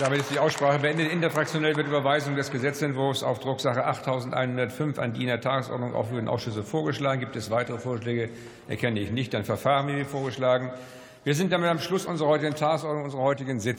Damit ist die Aussprache beendet. Interfraktionell wird Überweisung des Gesetzentwurfs auf Drucksache 8105 an die in der Tagesordnung aufgeführten Ausschüsse vorgeschlagen. Gibt es weitere Vorschläge? Erkenne ich nicht. Dann verfahren wir wie vorgeschlagen. Wir sind damit am Schluss unserer heutigen Tagesordnung, unserer heutigen Sitzung.